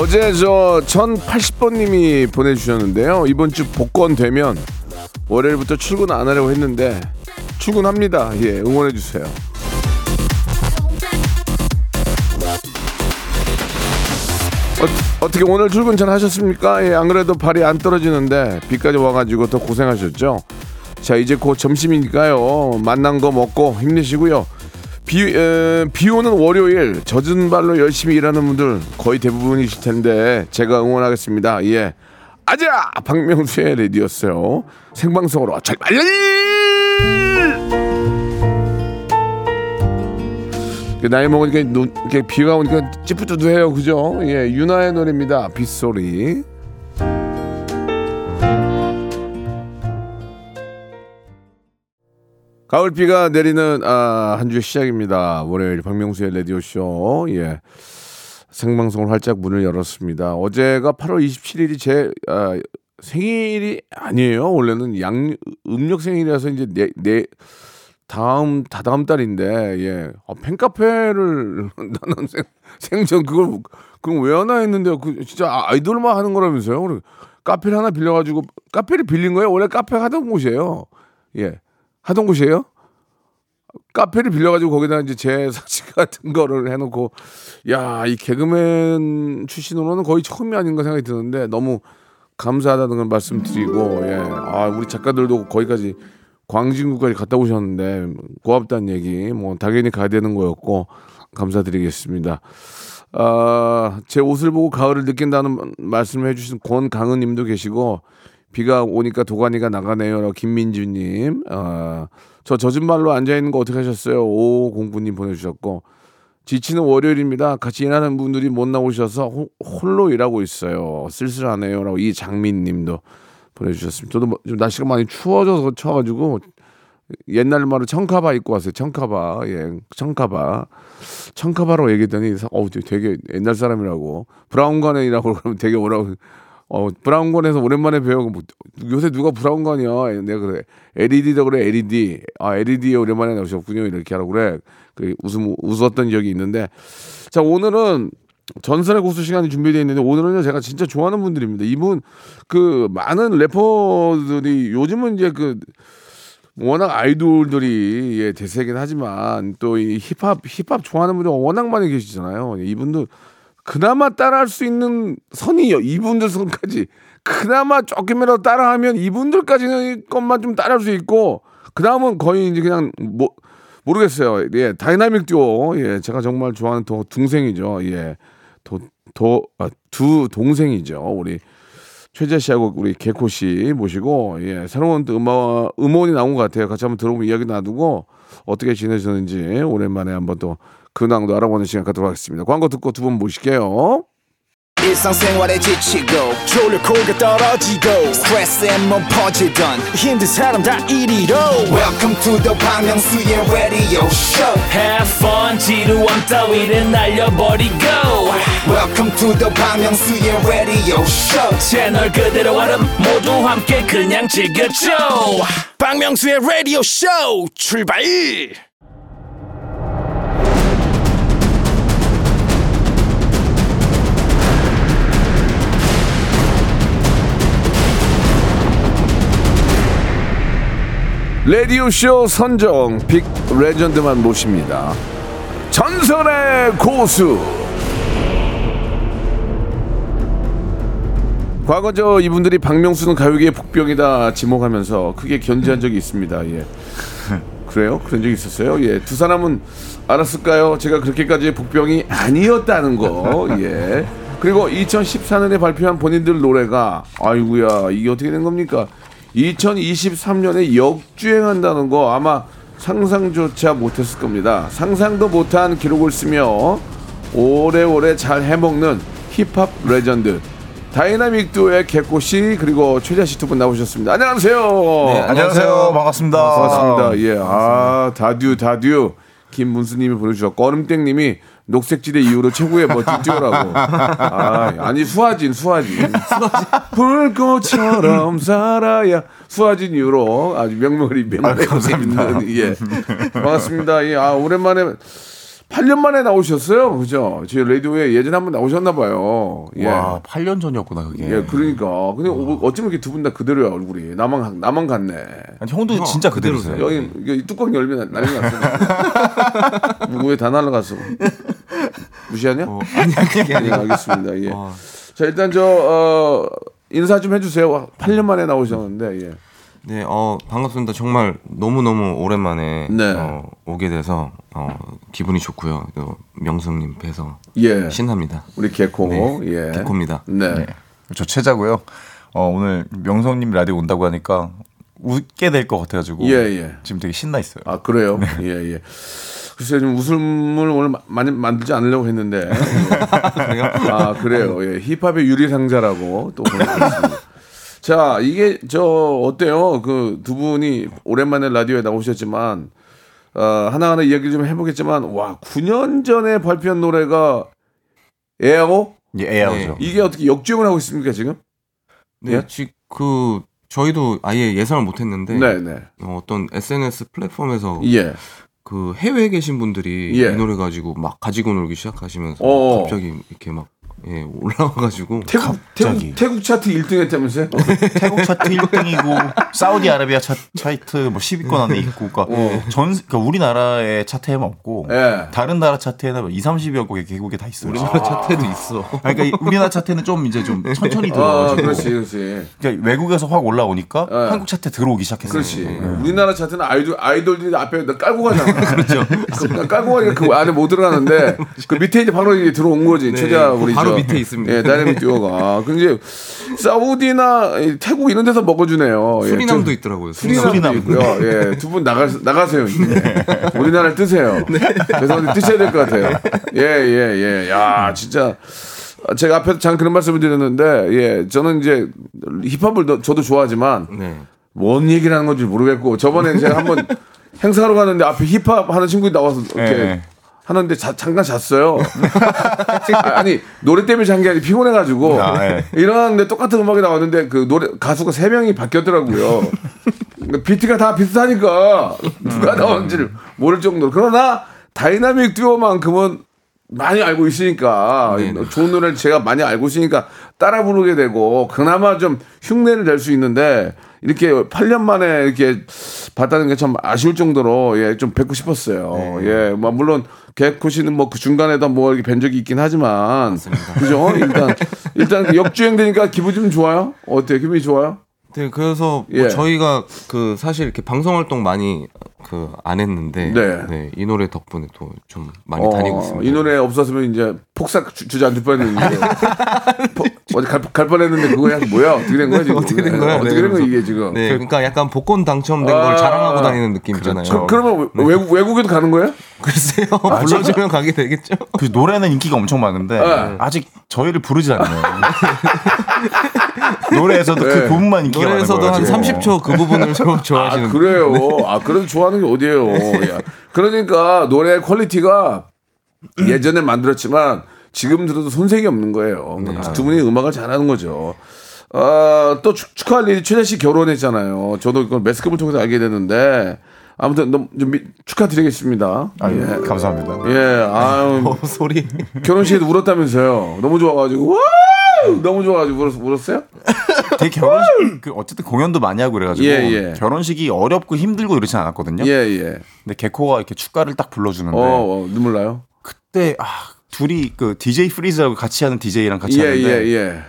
어제 저 1080번님이 보내주셨는데요. 이번 주 복권 되면 월요일부터 출근 안 하려고 했는데 출근합니다. 예, 응원해 주세요. 어, 떻게 오늘 출근 잘 하셨습니까? 예, 안 그래도 발이 안 떨어지는데 비까지 와가지고 더 고생하셨죠. 자 이제 곧 점심이니까요. 만난 거 먹고 힘내시고요. 비, 에, 비 오는 월요일 젖은 발로 열심히 일하는 분들 거의 대부분이실 텐데 제가 응원하겠습니다. 예. 아자! 박명수의 레디였어요. 생방송으로 잘 말려! 나이 먹으니까 눈, 이렇게 비가 오니까 찌뿌드드해요. 그죠? 예, 윤아의 노래입니다. 빗소리. 가을비가 내리는 아, 한 주의 시작입니다. 월요일 박명수의 라디오쇼. 예. 생방송을 활짝 문을 열었습니다. 어제가 8월 27일이 제 아, 생일이 아니에요. 원래는 양 음력 생일이라서 이제 내, 내 다음 다다음 달인데 예. 아, 팬카페를 나는 생, 생전 그걸 그럼 왜 하나 했는데 그 진짜 아이돌만 하는 거라면서요. 카페를 하나 빌려 가지고 카페를 빌린 거예요. 원래 카페 하던 곳이에요. 예. 하던 곳이에요? 카페를 빌려가지고 거기다 이제 제 사진 같은 거를 해놓고 야 이 개그맨 출신으로는 거의 처음이 아닌가 생각이 드는데 너무 감사하다는 걸 말씀드리고 예 아 우리 작가들도 거기까지 광진구까지 갔다 오셨는데 고맙다는 얘기 뭐 당연히 가야 되는 거였고 감사드리겠습니다. 아, 제 옷을 보고 가을을 느낀다는 말씀을 해주신 권강은님도 계시고 비가 오니까 도가니가 나가네요. 김민주님. 아, 저 젖은 발로 앉아 있는 거 어떻게 하셨어요? 오 공구님 보내주셨고. 지치는 월요일입니다. 같이 일하는 분들이 못 나오셔서 호, 홀로 일하고 있어요. 쓸쓸하네요. 라고 이장민 님도 보내주셨습니다. 저도 뭐, 좀 날씨가 많이 추워져서 쳐가지고 옛날 말로 청카바 입고 왔어요. 청카바. 예. 청카바. 청카바로 얘기했더니, 어 되게 옛날 사람이라고. 브라운관이라고 그러면 되게 오라고. 어, 브라운관에서 오랜만에 배우고, 뭐, 요새 누가 브라운관이야? 내가 그래. LED도 그래, LED. 아, LED에 오랜만에 나오셨군요. 이렇게 하라고 그래. 그 웃음, 웃었던 기억이 있는데. 자, 오늘은 전설의 고수 시간이 준비되어 있는데, 오늘은요, 제가 진짜 좋아하는 분들입니다. 이분, 그, 많은 래퍼들이 요즘은 이제 그, 워낙 아이돌들이 예, 대세긴 하지만 또 이 힙합 힙합 좋아하는 분들 워낙 많이 계시잖아요. 이분들 그나마 따라할 수 있는 선이요. 이분들 선까지 그나마 조금이라도 따라하면 이분들까지는 것만 좀 따라할 수 있고 그 다음은 거의 이제 그냥 뭐 모르겠어요. 예, 다이나믹 듀오. 예, 제가 정말 좋아하는 도, 동생이죠. 예, 도, 도, 아, 두 동생이죠. 우리 최자 씨하고 우리 개코 씨 모시고 예, 새로운 또 음악 음원이 나온 것 같아요. 같이 한번 들어보면 이야기 나누고 어떻게 지내셨는지 오랜만에 한번 또 근황도 알아보는 시간 갖도록 하겠습니다. 광고 듣고 두 분 모실게요. 일상생활에 지치고, 졸려 코가 떨어지고, 스트레스에 몸 퍼지던, 힘든 사람 다 이리로. welcome to the Bang Myung-soo's radio show Have fun, 지루함 따위를 날려버리고. welcome to the Bang Myung-soo's radio show 채널 그대로 얼음 모두 함께 그냥 즐겨줘. 박명수의 radio show 출발 라디오쇼 선정 빅 레전드만 모십니다. 전설의 고수. 과거 저 이분들이 박명수는 가요계의 복병이다 지목하면서 크게 견제한 적이 있습니다. 예. 그래요? 그런 적이 있었어요? 예. 두 사람은 알았을까요? 제가 그렇게까지 복병이 아니었다는 거. 예. 그리고 2014년에 발표한 본인들 노래가 아이구야 이게 어떻게 된 겁니까? 2023년에 역주행한다는 거 아마 상상조차 못했을 겁니다. 상상도 못한 기록을 쓰며 오래오래 잘 해먹는 힙합 레전드 다이나믹 듀오의 개코 씨 그리고 최자 씨 두 분 나오셨습니다. 안녕하세요. 네, 안녕하세요. 반갑습니다. 반갑습니다. 예, 아 다듀 다듀 김문수님이 보내주셨고 얼음땡님이 녹색지대 이후로 최고의 멋진 듀오라고. 아, 아니 수와진 수와진. 불꽃처럼 살아야 수아진 이후로 아주 명물이 명물이 있는 예 반갑습니다. 예, 아 오랜만에 8년 만에 나오셨어요, 그죠? 저희 라디오에 예전에 한번 나오셨나 봐요. 예. 와, 8년 전이었구나, 그게. 예, 그러니까. 근데 어- 어쩌면 이렇게 두 분 다 그대로야, 얼굴이. 나만, 나만 같네. 아니, 형도 진짜 그대로세요. 여기, 여기 뚜껑 열면 난리 났어. 누구에 다 날라갔어. 무시하냐? 아니, 그게 예, 알겠습니다. 예. 와. 자, 일단 저, 어, 인사 좀 해주세요. 8년 만에 나오셨는데, 예. 네, 어, 반갑습니다. 정말 너무 너무 오랜만에 네. 어, 오게 돼서 어, 기분이 좋고요. 또 명성님 뵈서 예. 신납니다. 우리 개코. 네, 예. 개코입니다. 네. 저 최자고요. 어, 오늘 명성님 라디오 온다고 하니까 웃게 될 것 같아가지고 예, 예. 지금 되게 신나 있어요. 아, 그래요? 예, 예. 글쎄요, 좀 웃음을 오늘 마- 많이 만들지 않으려고 했는데. 그래요? 아 그래요. 예, 힙합의 유리상자라고 또. 자 이게 저 어때요? 그 두 분이 오랜만에 라디오에 나오셨지만 어, 하나하나 이야기를 좀 해보겠지만 와 9년 전에 발표한 노래가 에어고 예, 에어죠. 이게 어떻게 역주행을 하고 있습니까 지금? 네, 예? 지, 그 저희도 아예 예상을 못했는데 네 네. 어, 어떤 SNS 플랫폼에서 예. 그 해외에 계신 분들이 예. 이 노래 가지고 막 가지고 놀기 시작하시면서 어어. 갑자기 이렇게 막 예, 올라와가지고 태국 갑자기. 태국 태국 차트 1등 했다면서요? 태국 차트 1등이고 사우디아라비아 차, 차트 뭐 10위권 안에 있고 그러니까 전 그러니까 우리나라의 차트에만 없고 예. 다른 나라 차트에는 뭐 2, 30여 곡의 개국에 다 있어요. 우리나라 차트에도 있어. 그러니까 이 우리나라 차트는 좀 이제 좀 천천히 아 들어가지고 그렇지 그렇지. 그러니까 외국에서 확 올라오니까 예. 한국 차트에 들어오기 시작했어요. 그렇지. 우리나라 차트는 아이돌 아이돌들이 앞에 다 깔고 가잖아. 그렇죠. 깔고 가니까 그 안에 못 들어가는데 그 밑에 이제 바로 이제 들어온 거지. 최자 그 우리 바로 저, 밑에 있습니다. 예, 다이내믹 듀오가. 근데 사우디나 이 태국 이런 데서 먹어주네요. 예, 수리남도 좀- 있더라고요. 수리남도 수리남. 있고요. 예, 두 분 나가 나가세요. 이제. 우리나라를 뜨세요. 죄송한데 뜨셔야 될 것 같아요. 예, 예, 예. 야, 진짜. 제가 앞에서 잠깐 그런 말씀을 드렸는데, 예, 저는 이제 힙합을 더- 저도 좋아하지만, 네. 뭔 얘기를 하는 건지 모르겠고 저번에 제가 한번 행사하러 갔는데 앞에 힙합 하는 친구들이 나와서 이렇게 네. 하는데 자- 잠깐 잤어요. 아, 니 노래 때문에 잔 게 아니라 피곤해가지고 아, 예. 일어났는데 똑같은 음악이 나왔는데 그 노래 가수가 세 명이 바뀌었더라고요. 그러니까 비트가 다 비슷하니까 누가 나왔는지를 모를 정도로 그러나 다이나믹 듀오만큼은 많이 알고 있으니까 좋은 노래를 제가 많이 알고 있으니까 따라 부르게 되고 그나마 좀 흉내를 낼 수 있는데 이렇게 8년 만에 이렇게 봤다는 게 참 아쉬울 정도로 예 좀 뵙고 싶었어요. 예, 뭐 물론 개코 씨는 뭐 그 중간에도 뭐 이렇게 뵌 적이 있긴 하지만 그죠? 일단 일단 그 역주행 되니까 기분이 좀 좋아요. 어때요? 기분이 좋아요? 네, 그래서 예. 뭐 저희가 그 사실 이렇게 방송 활동 많이 그 안 했는데 네. 네. 이 노래 덕분에 또 좀 많이 다니고 있습니다. 이 노래 없었으면 이제 폭삭 주, 주저앉을 뻔했는데 포- 어디 갈, 갈 뻔했는데 그거 야 뭐야 어떻게 된 거야 지금 어떻게 된 거야? 어떻게 네, 된 거야 이게 지금 네, 그러니까 약간 복권 당첨된 아, 걸 자랑하고 다니는 느낌 있잖아요. 그, 그러면 외- 외국 외국에도 가는 거예요? 글쎄요, 불러주면 가게 되겠죠. 그 노래는 인기가 엄청 많은데 네. 아직 저희를 부르지 않아요. 노래에서도 네. 그 부분만 인기가 노래에서도. 한 지금. 30초 그 부분을 좀 아 좋아하시는 그래요. 아 그래도 좋아하는 게 어디예요? 야, 그러니까 노래 퀄리티가 예전에 만들었지만 지금 들어도 손색이 없는 거예요. 그러니까 두 분이 음악을 잘하는 거죠. 아, 또 축- 축하할 일이 최자 씨 결혼했잖아요. 저도 이걸 매스컴을 통해서 알게 됐는데 아무튼 너무 좀 미- 축하드리겠습니다. 아, 예. 감사합니다. 예, 아유 어, 소리. 결혼식에도 울었다면서요. 너무 좋아가지고 와! 너무 좋아가지고 울었, 울었어요? 되게 결혼식 그 어쨌든 공연도 많이 하고 그래가지고 예, 예. 결혼식이 어렵고 힘들고 이러진 않았거든요. 예, 예. 근데 개코가 이렇게 축가를 딱 불러주는데 어, 어 눈물 나요? 그때 아 둘이 그 DJ 프리즈라고 같이 하는 DJ랑 같이 예, 하는데 예, 예.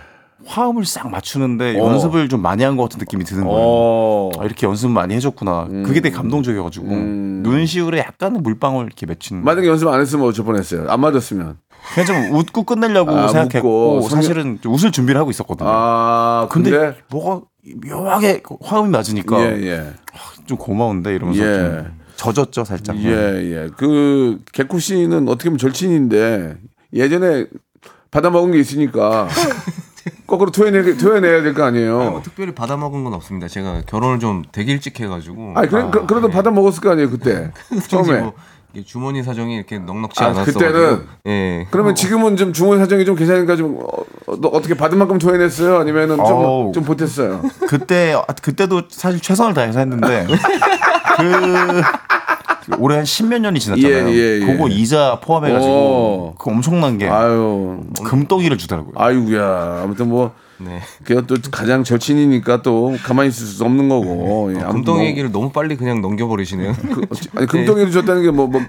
화음을 싹 맞추는데 어. 연습을 좀 많이 한 것 같은 느낌이 드는 거예요. 어. 아, 이렇게 연습 많이 해줬구나. 그게 되게 감동적이어가지고 음. 눈시울에 약간의 물방울 이렇게 맺힌. 만약에 연습 안 했으면 어쩔 뻔했어요. 안 맞았으면. 그냥 좀 웃고 끝내려고 아, 생각했고 웃고. 사실은 좀 웃을 준비를 하고 있었거든요. 아, 근데, 근데, 뭐가 묘하게 화음이 맞으니까 예, 예, 좀 고마운데 이러면서 예. 좀 젖었죠 살짝. 예, 예. 그 개코 씨는 어떻게 보면 절친인데 예전에 받아 먹은 게 있으니까 거꾸로 토해내 토해내야 될 거 아니에요. 뭐 특별히 받아 먹은 건 없습니다. 제가 결혼을 좀 되게 일찍 해가지고. 아니 그래 그, 그래도 받아 먹었을 거 아니에요 그때 처음에. 뭐 주머니 사정이 이렇게 넉넉지 아, 않았어. 그때는? 예. 그러면 지금은 좀 중원 사정이 좀 괜찮으니까 좀 어, 너 어떻게 받은 만큼 토해냈어요? 아니면은 좀. 좀 보탰어요? 그때 그때도 사실 최선을 다해서 했는데 그 올해 한 십몇 년이 지났잖아요. 예, 예, 예. 그거 이자 포함해가지고 오. 그 엄청난 게 아유 금덩이를 주더라고요. 아이구야 아무튼 뭐 네. 그게 또 가장 절친이니까 또 가만히 있을 수 없는 거고. 예, 아무튼 금덩이 뭐 얘기를 너무 빨리 그냥 넘겨버리시네요. 그, 아니 금덩이를 줬다는 게뭐뭐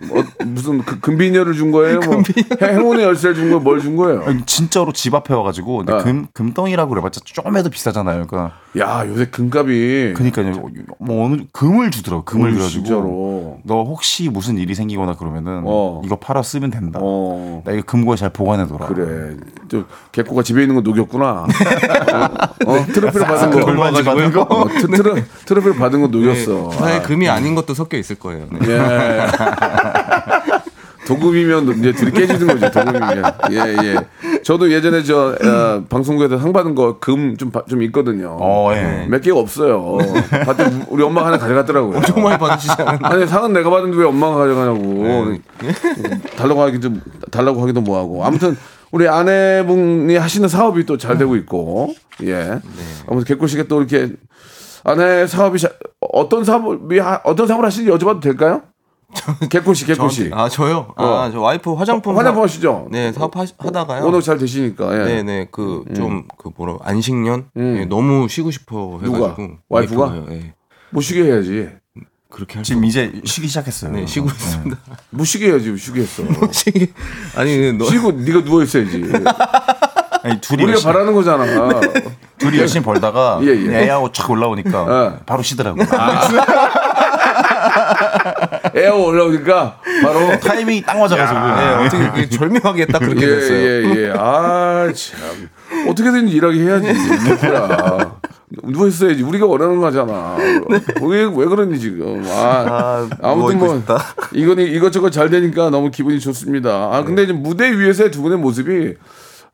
무슨 그 금비녀를 준 거예요? 뭐 행- 행운의 열쇠를 준 거 뭘 준 거예요? 아니, 진짜로 집 앞에 와가지고 근데 아. 금 금덩이라고 그래봤자 좀 해도 비싸잖아요. 그러니까 야 요새 금값이 그러니까요. 뭐 어느 금을 주더라고. 금을 어, 그래가지고 진짜로. 너 혹시 무슨 일이 생기거나 그러면은 어. 이거 팔아 쓰면 된다. 어 나 이거 금고에 잘 보관해둬라. 그래 또 개코가 집에 있는 거 녹였구나. 어, 어 트로피를 받은 거. 금반지 받은 거. 어, 트, 트로, 트로피를 받은 거 녹였어. 사실 금이 아닌 것도 섞여 있을 거예요. 네. 예. 도금이면 이제 둘이 깨지는 거죠. 도금이면. 예, 예. 저도 예전에 저 어, 방송국에서 상 받은 거 금 좀 좀 있거든요. 어, 예. 몇 개가 없어요. 봤더니 우리 엄마가 하나 가져갔더라고요. 엄청 많이 받으시잖아요. 아니 상은 내가 받는데 왜 엄마가 가져가냐고. 달라고 하기도 달라고 하기도 뭐하고. 아무튼 우리 아내분이 하시는 사업이 또 잘 되고 있고. 예. 아무튼 개꿀 씨가 또 이렇게 아내 사업이 자- 어떤 사업이 하- 어떤 사업을 하시는지 여쭤봐도 될까요? 개꿀 씨, 개꿀 씨. 아 저요? 어. 아저 와이프 화장품 화장품 하시죠? 네 사업 하, 하다가요. 오늘 잘 되시니까. 예. 네 네 그 좀그 뭐라 안식년 음. 예, 너무 쉬고 싶어 누가? 해가지고 와이프가? 와이프가요, 예. 못 쉬게 해야지. 그렇게 할 지금 이제 쉬기 시작했어요. 네 쉬고 있습니다. 못 쉬게 해야지. 쉬게 했어. 쉬기 아니 너 쉬고 네가 누워 있어야지. 아니, 둘이 우리가 바라는 거잖아. 둘이 열심히 벌다가 예, 예. 애하고 착 올라오니까 예. 바로 쉬더라고 요. 에어 올라오니까 바로 타이밍이 딱 맞아가지고. 네, 어떻게 그렇게 절묘하게 딱 그렇게 됐어요. 예 예 예. 아 참. 어떻게든지 일하게 해야지. 개꿀아. 누워 있어야지. 우리가 원하는 거잖아. 왜, 왜 그러니 지금. 아, 아무튼 뭐 이건 이것저것 잘 되니까 너무 기분이 좋습니다. 아 근데 이제 무대 위에서의 두 분의 모습이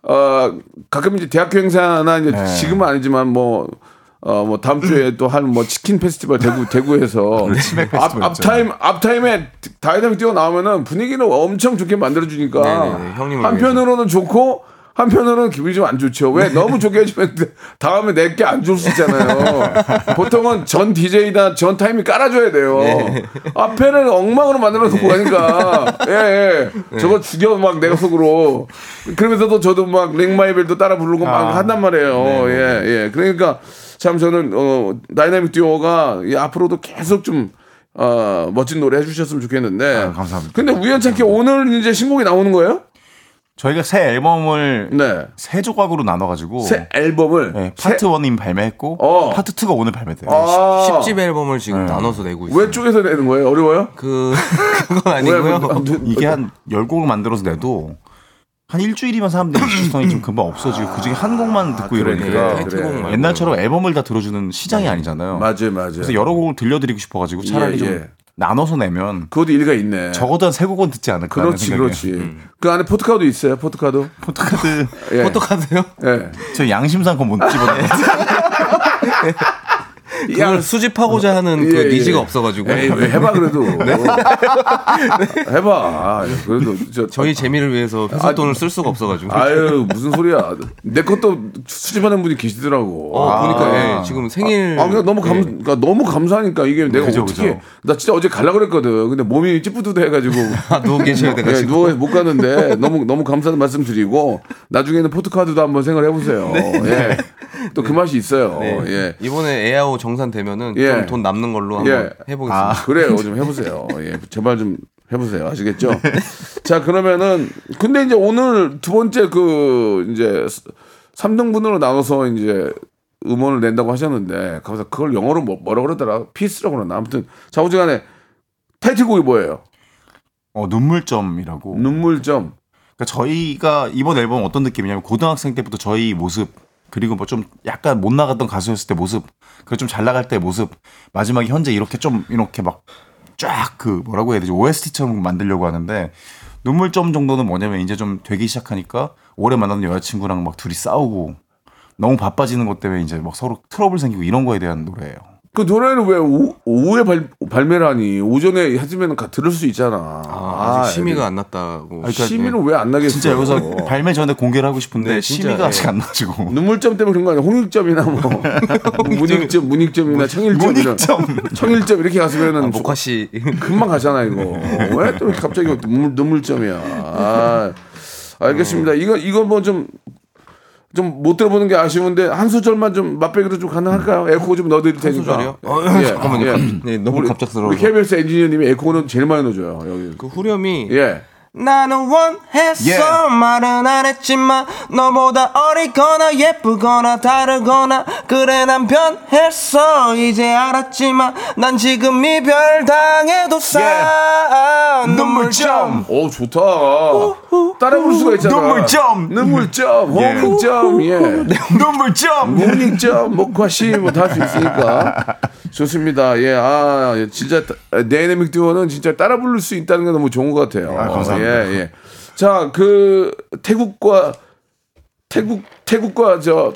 어 가끔 이제 대학교 행사나 이제 네. 지금은 아니지만 뭐 어, 뭐, 다음 주에 또 한 뭐, 치킨 페스티벌 대구, 대구에서. 앞, 앞타임, 앞타임에 다이나믹 듀오 나오면은 분위기를 엄청 좋게 만들어주니까. 네네네, 형님을 한편으로는 좋고, 한편으로는 기분이 좀 안 좋죠. 왜? 너무 좋게 해주면 다음에 내게 안 좋을 수 있잖아요. 보통은 전 DJ나 전 타임이 깔아줘야 돼요. 앞에는 엉망으로 만들어 놓고 가니까. 예, 예. 저거 죽여, 막 내가 속으로. 그러면서도 저도 막 ring my bell도 따라 부르고 막 한단 말이에요. 예, 예. 그러니까 참 저는, 어, 다이나믹 듀오가 이 앞으로도 계속 좀, 어, 멋진 노래 해주셨으면 좋겠는데. 아, 감사합니다. 근데 우연찮게 오늘 이제 신곡이 나오는 거예요? 저희가 새 앨범을 네. 세 조각으로 나눠가지고 새 앨범을. 네, 새- 파트 1인 발매했고 어. 파트 2가 오늘 발매돼요. 아. 10집 앨범을 지금 나눠서 내고 있어요. 왜 쪼개서 내는 거예요? 어려워요? 그 그건 왜? 아니고요. 뭐, 누- 이게 한 10곡을 만들어서 내도 한 일주일이면 사람들이 익숙성이 좀 금방 없어지고 그중에 한 곡만 듣고 그래, 이러니까 그래, 타이틀곡 말고. 옛날처럼 앨범을 다 들어주는 시장이 아니잖아요. 맞아요, 맞아요. 그래서 여러 곡을 들려드리고 싶어가지고 차라리 예, 좀 예. 나눠서 내면 그것도 일리가 있네. 적어도 한 세 곡은 듣지 않을까 그렇지, 생각에. 그렇지. 그 안에 포토카드 있어요, 포토카드. 포토카드 예. 어떡하세요? 예. 저 양심상 그건 못 집어넣어요. 그걸 수집하고자 하는 그 예, 예. 니즈가 없어가지고 에이, 왜 해봐, 그래도. 해봐. 그래도, 저, 저희 재미를 위해서 회사 돈을 쓸 수가 없어가지고. 아유, 무슨 소리야. 내 것도 수집하는 분이 계시더라고. 어, 보니까 아. 예, 지금 생일. 아, 그러니까 너무 감, 예. 그러니까 너무 감사하니까 이게 내가 그죠, 어떻게 그죠. 나 진짜 어제 갈라 그랬거든. 근데 몸이 찌뿌드해가지고 아, 누워 계셔야 예, 돼가지고. 누워 못 가는데 너무 너무 감사한 말씀 드리고 나중에는 포토카드도 한번 생각해 보세요. 예. 또 그 맛이 있어요. 네. 예. 이번에 에아오 정산 되면은 예. 좀돈 남는 걸로 한번 예. 해보겠습니다. 그래요. 좀 해보세요. 예. 제발 좀 해보세요. 아시겠죠? 자, 그러면은, 근데 이제 오늘 두 번째 그, 이제, 3등분으로 나눠서 이제 음원을 낸다고 하셨는데, 거기서 그걸 영어로 뭐, 뭐라 그러더라? 피스라고 그러나? 아무튼, 자, 오지간에 타이틀곡이 뭐예요? 어, 눈물점이라고. 눈물점. 그러니까 저희가 이번 앨범 어떤 느낌이냐면 고등학생 때부터 저희 모습 그리고 뭐 좀 약간 못 나갔던 가수였을 때 모습 그리고 좀 잘 나갈 때 모습 마지막에 현재 이렇게 좀 이렇게 막 쫙 그 뭐라고 해야 되지 OST처럼 만들려고 하는데 눈물점 정도는 뭐냐면 이제 좀 되기 시작하니까 오래 만나는 여자친구랑 막 둘이 싸우고 너무 바빠지는 것 때문에 이제 막 서로 트러블 생기고 이런 거에 대한 노래예요. 그 노래는 왜 오, 오후에 발, 발매를 하니 오전에 해주면 가 들을 수 있잖아. 아, 직 심의가 안 났다고. 그러니까 심의는 왜 안 나겠어? 진짜 여기서 발매 전에 공개를 하고 싶은데 네, 심의가 예. 아직 안 나가지고 눈물점 때문에 그런 거 아니야? 홍익점이나 뭐 문익점, 문익점이나 청일점이나 문익점. 청일점 이렇게 갔으면은 아, 목화 씨. 금방 가잖아 이거. 왜 또 갑자기 눈물, 눈물점이야? 아, 알겠습니다. 이거 이거 뭐 좀 좀 못 들어보는 게 아쉬운데 한 소절만 좀 맛배기로 좀 가능할까요? 에코 좀 넣어드릴 테니까. 소절이요? 어, 예, 잠깐만요. 예. 갑- 네, 너무 우리- 갑작스러워서. 우리 KBS 엔지니어님이 에코는 제일 많이 넣어줘요 여기. 그 후렴이 예. 나는 원했어 예. 말은 안 했지만 너보다 어리거나 예쁘거나 다르거나 그래 난 변했어 이제 알았지만 난 지금 이별 당해도 싸 눈물점 오 좋다. 따라 부를 수가 있잖아. 눈물점. 눈물점. 예. 홍익점. 예. 눈물점. 문익점. 목화시 뭐 다 할 수 있으니까 좋습니다. 예. 아 진짜 다이내믹 듀오는 진짜 따라 부를 수 있다는 게 너무 좋은 것 같아요. 아, 감사합니다. 예, 예. 자, 그 태국과 태국 태국과 저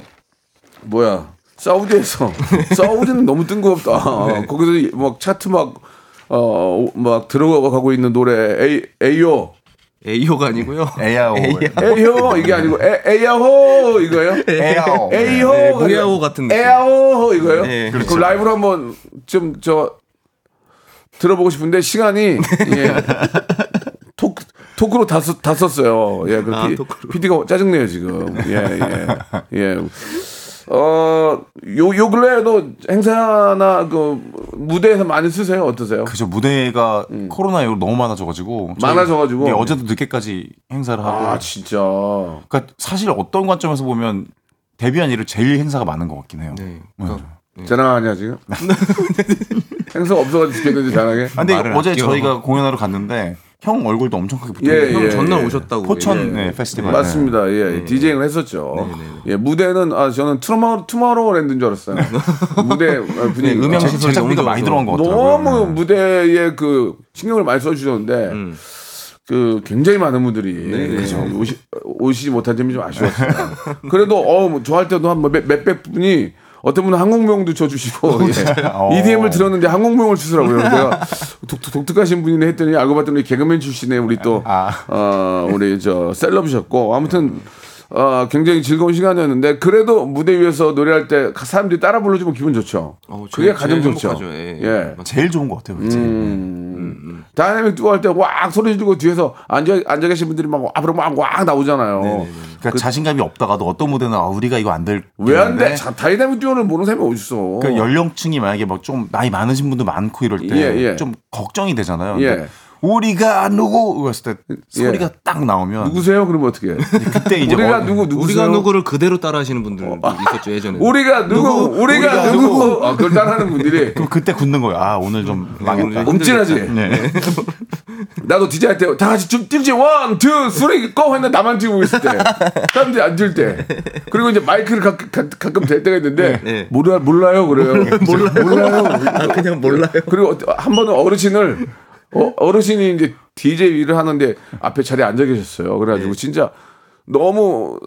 뭐야 사우디에서 사우디는 너무 뜬금없다. 네. 거기서 막 차트 막 어 막 들어가고 있는 노래 에이 에이요 에이호가 아니고요 에야오. 에이요 이게 아니고 에, 에야호 이거예요? 에야오. 에이호 네, 무야호 같은 느낌. 에야호 이거예요? 네. 그럼 라이브로 한번 좀 저 들어보고 싶은데 시간이 예. 톡 토크로 다, 썼, 다 썼어요. 예, 그 아, 토크로. PD가 짜증내요 지금. 예, 예, 예. 어, 요, 요 근래에도 행사나 그 무대에서 많이 쓰세요? 어떠세요? 그죠 무대가 코로나 이후로 너무 많아져가지고 많아져가지고? 네, 어제도 늦게까지 행사를 하고 아, 진짜. 그러니까 사실 어떤 관점에서 보면 데뷔한 이후로 제일 행사가 많은 것 같긴 해요. 네, 그러니까 자랑하냐 지금? 행사 없어가지고 죽겠는데 자랑해? 아, 근데 어제. 저희가 공연하러 갔는데 형 얼굴도 엄청 크게 붙어 예, 형 예, 전날 예. 오셨다고 포천 예. 네, 페스티벌 맞습니다. 예, 디제잉을 했었죠. 예, 무대는 아 저는 투모로 투모로우랜드인 줄 알았어요. 무대 어, 분위기. 네, 음향 제- 시설이 제작비가 너무 많이. 들어간 것 같더라고요. 너무 네. 무대에 그 신경을 많이 써주셨는데 음. 그 굉장히 많은 분들이 그죠. 오시, 오시지 못한 점이 좀 아쉬웠어요. 그래도 어, 뭐 좋아할 때도 한 몇, 몇백 분이 어떤 분은 항공명도 줘주시고 어. 예. EDM을 들었는데 항공명을 주더라고요. 내가 독, 독특하신 분이네 했더니 알고 봤더니 개그맨 출신의 우리 또 아. 어, 우리 저 셀럽이셨고 아무튼 어, 굉장히 즐거운 시간이었는데 그래도 무대 위에서 노래할 때 사람들이 따라 불러주면 기분 좋죠. 어, 그게 제일- 가장 제일 좋죠. 행복하죠. 예. 예. 제일 좋은 것 같아요. 그게 음. 다이내믹 듀오 할때 왁 소리 지르고 뒤에서 앉아 앉아 계신 분들이 막 앞으로 막왁 나오잖아요. 그러니까 자신감이 없다가도 어떤 무대는 아, 우리가 이거 안 될. 왜 안 돼? 다이내믹 듀오를 모르는 사람이 어디 있어? 그 연령층이 만약에 막 좀 나이 많으신 분도 많고 이럴 때 예, 좀 예. 걱정이 되잖아요. 예. 우리가 누구 그랬을 때 소리가 딱 나오면 누구세요? 그러면 어떻게? 해? 그때 이제 우리가 어, 누구 누구세요? 우리가 누구를 그대로 따라하시는 분들 있었죠 예전에 우리가 누구? 우리가, 누구? 아, 그걸 따라하는 분들이 그럼 그때 굳는 거예요. 아 오늘 좀 망했다. 움찔하지. 네. 나도 DJ 할때 다 같이 좀 뛰지 one, two, three, go 했는데 나만 뛰고 있을 때, 사람들이 안 뛸 때, 그리고 이제 마이크를 가, 가, 가끔 댈 때가 있는데 네. 몰라 몰라요 그래요. 몰라요. 몰라요. 그냥 몰라요 그리고 어- 한 번은 어르신을 어, 어르신이 이제 DJ 일을 하는데 앞에 자리에 앉아 계셨어요. 그래가지고 진짜 너무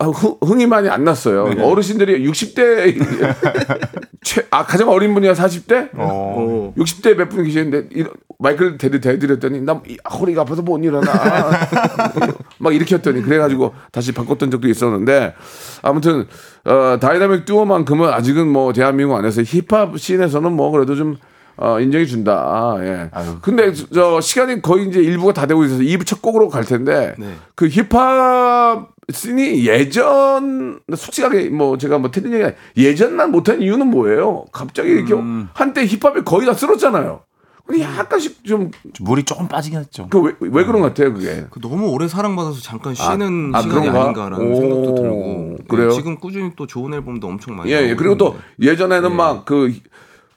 흥- 흥이 많이 안 났어요. 어르신들이 60대 최, 아 가장 어린 분이야 40대? 어. 60대 몇 분 계시는데 이- 마이크를 대드 대드렸더니 나 이- 허리가 아파서 못 일어나 막 이렇게 했더니 그래가지고 다시 바꿨던 적도 있었는데 아무튼 어, 다이나믹 듀오만큼은 아직은 뭐 대한민국 안에서 힙합 씬에서는 뭐 그래도 좀 어, 인정해 준다. 아, 예. 아유. 근데 저- 저 시간이 거의 이제 일부가 다 되고 있어서 2부 첫 곡으로 갈 텐데 네. 그 힙합 씬이 예전 솔직하게 뭐 제가 뭐 틀린 얘기가 예전만 못한 이유는 뭐예요? 갑자기 이렇게 음. 한때 힙합이 거의 다 쓸었잖아요. 근데 약간씩 좀 물이 조금 빠지긴 했죠. 왜 그런 것 같아요 그게? 그 너무 오래 사랑받아서 잠깐 쉬는 아, 시간이 그런가? 아닌가라는 오, 생각도 들고 네, 그래요? 지금 꾸준히 또 좋은 앨범도 엄청 많이 예, 예. 그리고 또. 예전에는 막그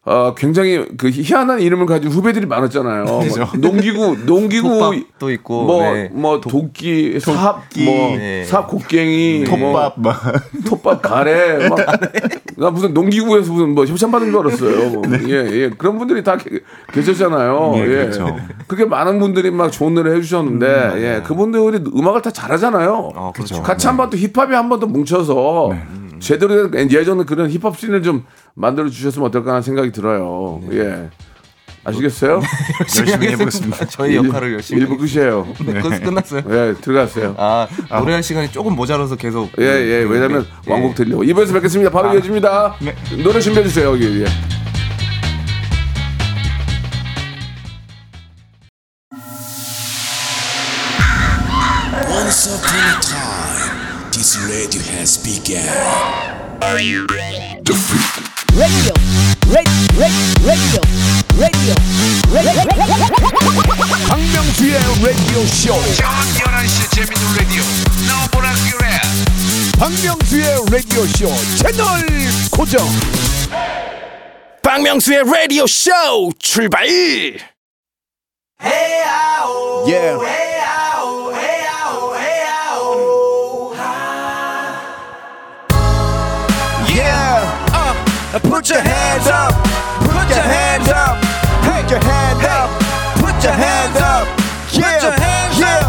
어, 굉장히 그 희한한 이름을 가진 후배들이 많았잖아요. 뭐 농기구, 농기구, 톱밥도 있고, 뭐, 네. 뭐 도끼, 삽, 뭐 네. 삽 곡괭이, 뭐 톱밥 막 톱밥 가래, 막, 나 무슨 농기구에서 무슨 뭐 협찬 받은 줄 알았어요. 뭐. 예, 예. 그런 분들이 다 계, 계셨잖아요. 네, 예. 그렇죠. 그게 많은 분들이 막 좋은 노래 해주셨는데, 예. 그분들이 음악을 다 잘하잖아요. 어, 그렇죠. 같이 한 번 또 힙합에 한번 더 뭉쳐서 제대로 된 예전에 그런 힙합 씬을 좀 만들어 주셨으면 어떨까 하는 생각이 들어요. 예. 아시겠어요? 열심히 해보겠습니다. 저희 역할을 열심히. 일부 끝이에요. 네. 끝- 끝났어요. 예, 들어갔어요. 아 노래할 시간이 조금 모자라서 계속. 예, 예. 왜냐면 예. 왕곡 들려고. 2부에서 뵙겠습니다. 바로 이어집니다. 노래 준비해 주세요, 여기. 예. Once upon a time, this radio has begun. radio, radio, radio, radio, radio. 박명수의 라디오 쇼. 박명수의 라디오 쇼 채널 고정. 박명수의 라디오 쇼 출발 Yeah. Yeah. put your hands up. Put your hands up. Put your hand up. Put your hands up. Yeah. your hands yeah.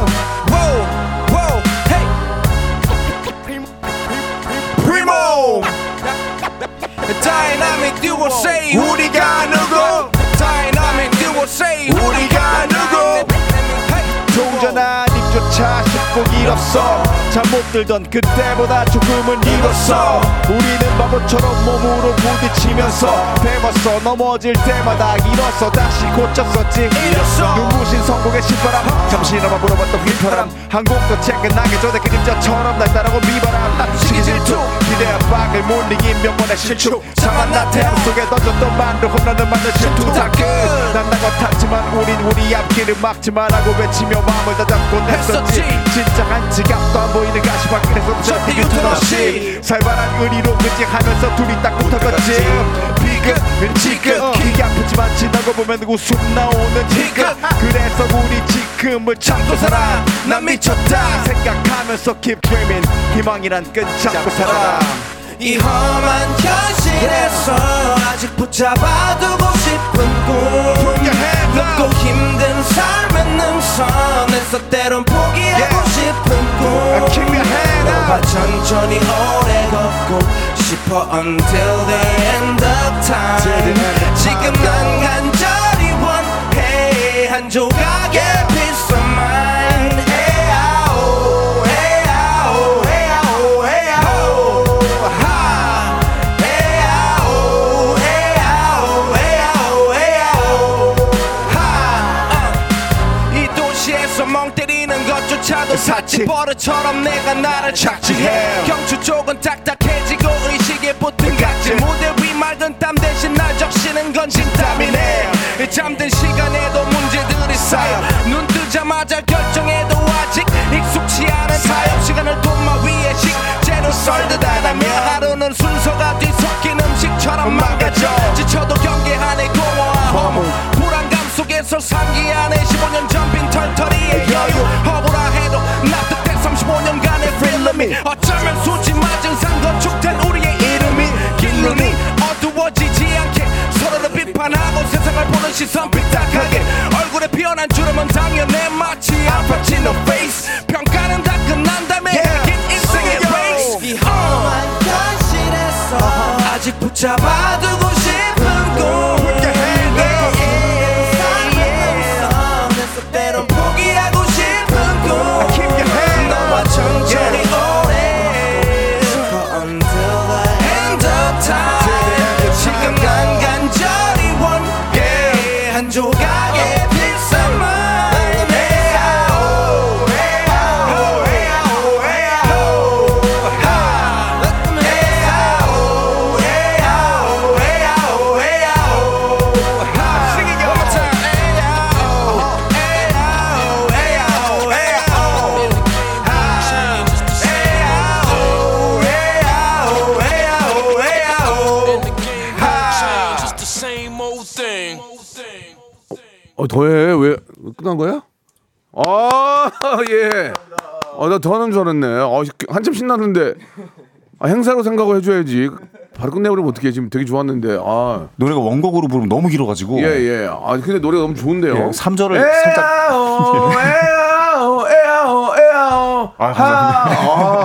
Whoa. Whoa. Hey. Primo. 다이나믹 듀오 세이 우리가 누구? 다이나믹 듀오 세이 우리가 쉽고 길었어. 잠 못 들던 그때보다 조금은 일었어. 우리는 바보처럼 몸으로 부딪히면서 배웠어 넘어질 때마다 일었어 다시 고쳤었지 일었어. 눈부신 성공의 신바람. 잠시나마 물어봤던 휘파람. 한 곡도 퇴근하기 전에 그림자처럼 날 따라온 비바람. 시기 질투. 기대한 박을 못 이긴 몇 번의 실축 상한 나 태양 속에 던졌던 만루 홈런을 맞는 실투. 다끝난 나고 탔지만 우린 우리 앞길을 막지 말라고 외치며 마음을 다잡곤 했었지. 진짜 한 지갑도 안 보이는 가시밭길에서 저 비교투 없이 살벌한 의리로 그직하면서 둘이 딱 붙어갔지. 비극 지극 기가 아프지만 지나고 보면 웃음 나오는 지극. 그래서 우리 지금을 참고 살아. 난 미쳤다. 생각하면서 keep dreaming. 희망이란 끈 잡고 살아. 이 험한 현실에서 아직 붙잡아두고 싶은 꿈. 높고 힘든 삶의 능선에서 때론 포기하고 싶은 꿈. 너와 천천히 오래 걷고 싶어 until the end of time. 지금 난 간절히 원해. 한 조각 사치. 버릇처럼 내가 나를 착지해. 경추 쪽은 딱딱해지고 의식에 붙은 각질. 무대 위 맑은 땀 대신 날 적시는 건 진땀이네. 잠든 시간에도 문제들이 쌓여. 눈 뜨자마자 결정해도 아직 익숙치 않은 사역 시간을 돈마 위에 식재로 썰듯 하다며 하루는 순서가 뒤섞인 음식처럼 망가져. 지쳐도 경계하네 공허한 허무. 불안감 속에서 상기하네 15년 전 빈 털터리의 여유. 허브 필름이 어쩌면 수지 맞은 산 건축된 우리의 이름이 길눈이 어두워지지 않게 서로를 비판하고 세상을 보는 시선 삐딱하게 얼굴에 피어난 주름은 당연해 마치 아파치는 페이스 평가는 더해. 왜? 끝난 거야? 아, 예. 어, 나 더 하는 줄 알았네. 어, 한참 신났는데. 아, 행사로 생각을 해줘야지. 바로 끝내버리면 어떻게 지금 되게 좋았는데. 아, 노래가 원곡으로 부르면 너무 길어가지고 예, 예. 아, 근데 노래가 너무 좋은데요. 예, 3절을 살짝 에아오, 에아오, 에아오, 에 아, 하.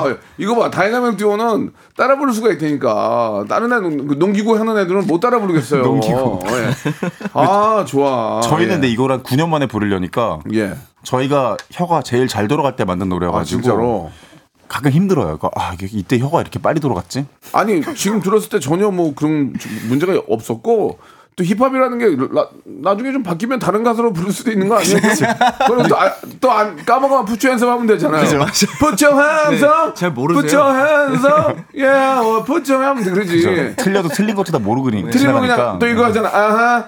아, 이거 봐. 다이나믹 듀오는 따라 부를 수가 있다니까. 다른 애, 농- 농기구 하는 애들은 못 따라 부르겠어요. 농기구. 예. 아, 좋아. 저희는 예. 근데 이걸 한 9년 만에 부르려니까 예. 저희가 혀가 제일 잘 돌아갈 때 만든 아, 노래여가지고 진짜로. 가끔 힘들어요. 그러니까 아 이때 혀가 이렇게 빨리 돌아갔지? 아니 지금 들었을 때 전혀 뭐 그런 문제가 없었고 또 힙합이라는 게 나, 나중에 좀 바뀌면 다른 가수로 부를 수도 있는 거 아니에요? 그럼 또안 까먹으면 푸처 연습하면 되잖아요. 푸처 한성 잘 모르세요. 푸처 한성 예, 어, 푸처 하면 돼 그러지. 틀려도 틀린 것도 다 모르고 그냥 틀리면 그냥. 또 이거 하잖아. 아하.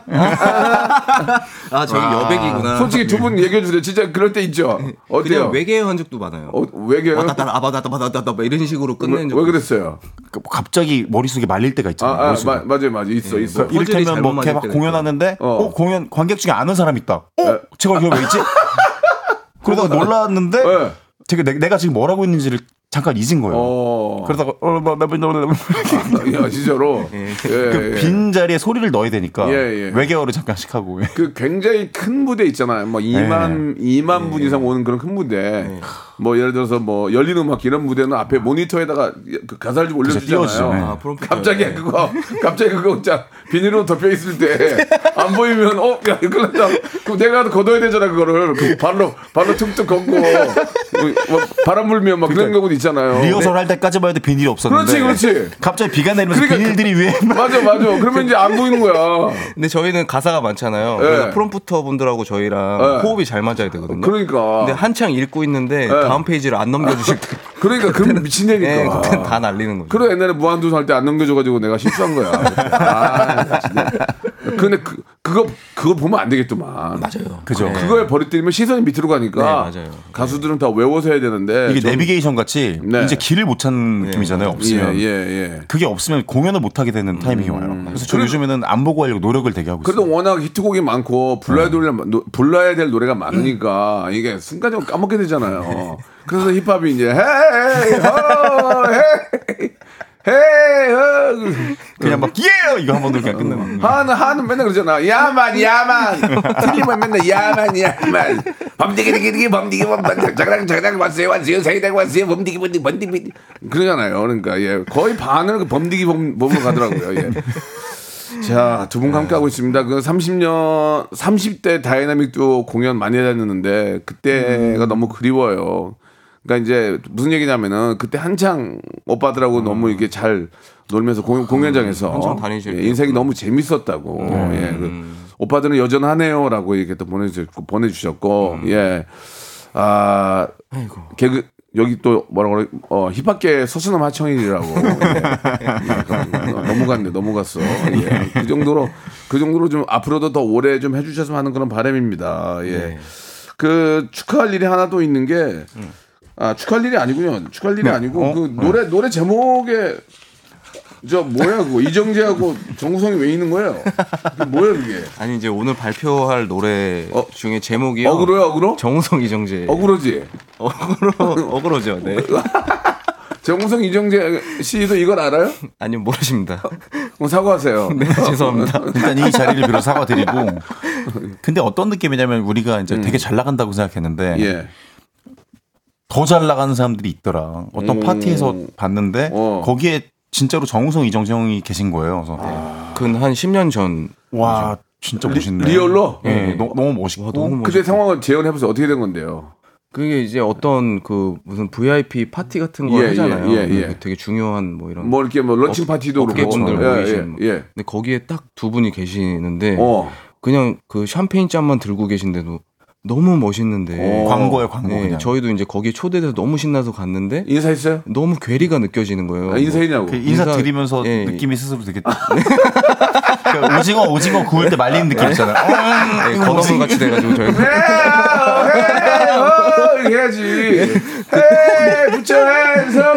아 저기 여백이구나. 솔직히 두 분 얘기해 주세요. 진짜 그럴 때 있죠. 어때요? 그냥 외계 한 적도 많아요. 어, 왜게요? 왔다 갔다 아바다다 바다다 막 이런 식으로 왜, 끝내는 적. 왜 그랬어요? 그 갑자기 머릿속에 말릴 때가 아, 있잖아요. 아 머릿속에. 마, 맞아요, 맞아요. 있어, 있어. 퍼즐이 이를테면 잘못 뭐 이렇게 막 공연하는데 어. 어. 공연 관객 중에 아는 사람 있다. 어? 네. 제가 이거 왜 있지? 그러다가 놀랐는데 네. 제가 내, 내가 지금 뭐라고 있는지를 잠깐 잊은 거예요. 어. 그러다가 어, 뭐, 뭐, 뭐, 뭐, 뭐, 야, 진짜로. 예, 그 예. 빈 자리에 소리를 넣어야 되니까 예, 예. 외계어를 잠깐씩 하고 그 굉장히 큰 무대 있잖아요. 뭐 2만 2만 분 이상 오는 그런 큰 무대. 뭐 예를 들어서 뭐 열린 음악 이런 무대는 앞에 모니터에다가 그 가사를 좀. 올려주잖아요. 네. 아. 갑자기 그거 갑자기 그거 자 비닐로 덮여 있을 때 안 보이면 어야 이거 났다. 그럼 내가 걷어야 되잖아 그거를 그 발로 발로 툭툭 걷고 바람 불면 막 그런 경우도 있잖아요. 리허설 할 때까지만 해도 비닐이 없었는데 그렇지, 그렇지. 갑자기 비가 내리면서 그러니까 비닐들이 위에 막 맞아 맞아. 그러면 이제 안 보이는 거야. 근데 저희는 가사가 많잖아요. 그래서 프롬프터 분들하고 저희랑 네. 호흡이 잘 맞아야 되거든요. 그러니까. 근데 한창 읽고 있는데 네. 다음 페이지를 안 넘겨주실 때. 그러니까 그 미친년이니까. 네, 그때는 다 날리는 거죠. 그래 옛날에 무한도전 할 때 안 넘겨줘가지고 내가 실수한 거야. 아, 진짜. 근데 그 그거 그거 보면 안 되겠더만. 맞아요. 그죠. 그거에 버리뜨리면 시선이 밑으로 가니까 네, 맞아요. 가수들은 다 외워서 해야 되는데 이게 전- 내비게이션 같이 네. 이제 길을 못 찾는 느낌이잖아요. 예, 없으면 예, 예. 그게 없으면 공연을 못 하게 되는 타이밍이 와요. 그래서 저 요즘에는 안 보고 하려고 노력을 되게 하고 있어요. 그래도 워낙 히트곡이 많고 불러야, 될, 노- 불러야 될 노래가 많으니까 이게 순간적으로 까먹게 되잖아요. 그래서 힙합이 이제 hey ho hey hey ho 그냥 막 yeah! 이거 한 번으로 그냥 끝내는. 하는 하는 맨날 그러잖아. yah man yah man. 틀리면 맨날 yah man yah man. 범디기 디기 디기 범디기 범 자그랑 자그랑 왔어요 왔어요 사이당 왔어요 범디기 범디 범디 범디 그러잖아요. 그러니까 예 거의 반은 그 범디기 범 범으로 가더라고요. 예. 자, 두분 함께 하고 있습니다. 그 30년, 30대 다이나믹 듀오 공연 많이 다녔는데, 그때가 너무 그리워요. 그러니까 이제 무슨 얘기냐면은, 그때 한창 오빠들하고 너무 이게 잘 놀면서 공, 공연장에서 한창 다니실 예, 때. 인생이 너무 재밌었다고. 예, 그 오빠들은 여전하네요라고 이렇게 또 보내주셨고, 보내주셨고, 예. 아, 개그, 여기 또 뭐라고 그래, 어, 힙합계 서수남 하청일이라고. 예. 너무 갔네, 너무 갔어. 예. 그 정도로, 그 정도로 좀 앞으로도 더 오래 좀 해주셨으면 하는 그런 바람입니다. 예. 그 축하할 일이 하나 또 있는 게, 아, 축하할 일이 아니군요. 축하할 일이 아니고, 그 노래, 노래 제목에, 저 뭐야 그거 이정재하고 정우성이 왜 있는 거예요? 그게 뭐야 그게? 아니 이제 오늘 발표할 노래 어, 중에 제목이요. 어그로요 어그로? 정우성 이정재. 어그로지. 어그로 어그로죠. 네. 정우성 이정재 씨도 이걸 알아요? 아니요 모르십니다. 그럼 사과하세요. 네 죄송합니다. 일단 이 자리를 빌어 사과드리고. 근데 어떤 느낌이냐면 우리가 이제 되게 잘 나간다고 생각했는데 예. 더 잘 나가는 사람들이 있더라. 어떤 음. 파티에서 봤는데 어. 거기에 진짜로 정우성, 이정재형이 계신 거예요. 그래서 근한 10년 전. 와 진짜 멋있네. 리 얼로? 예, 너, 너무 멋있고. 너무 그때 상황을 재현해 보세요. 어떻게 된 건데요? 그게 이제 어떤 그 무슨 VIP 파티 같은 걸 예, 하잖아요. 예, 예, 예. 그 되게 중요한 뭐 이런. 뭐 이렇게 뭐 런칭 파티도 업계분들 그렇고. 모이신. 뭐. 예, 예. 근데 거기에 딱 두 분이 계시는데 어. 그냥 그 샴페인 잔만 들고 계신데도 너무 멋있는데. 어. 광고예요, 광고 네, 그냥. 저희도 이제 거기에 초대돼서 너무 신나서 갔는데 인사했어요? 너무 괴리가 느껴지는 거예요. 아, 인사했냐고. 그 인사, 인사- 드리면서 예. 느낌이 스스로 되게 그러니까 오징어 오징어 구울 때 말리는 느낌 있잖아요. 네, 건어물 같이 돼가지고 저희 어, 해야지. 헤이, 부처 해서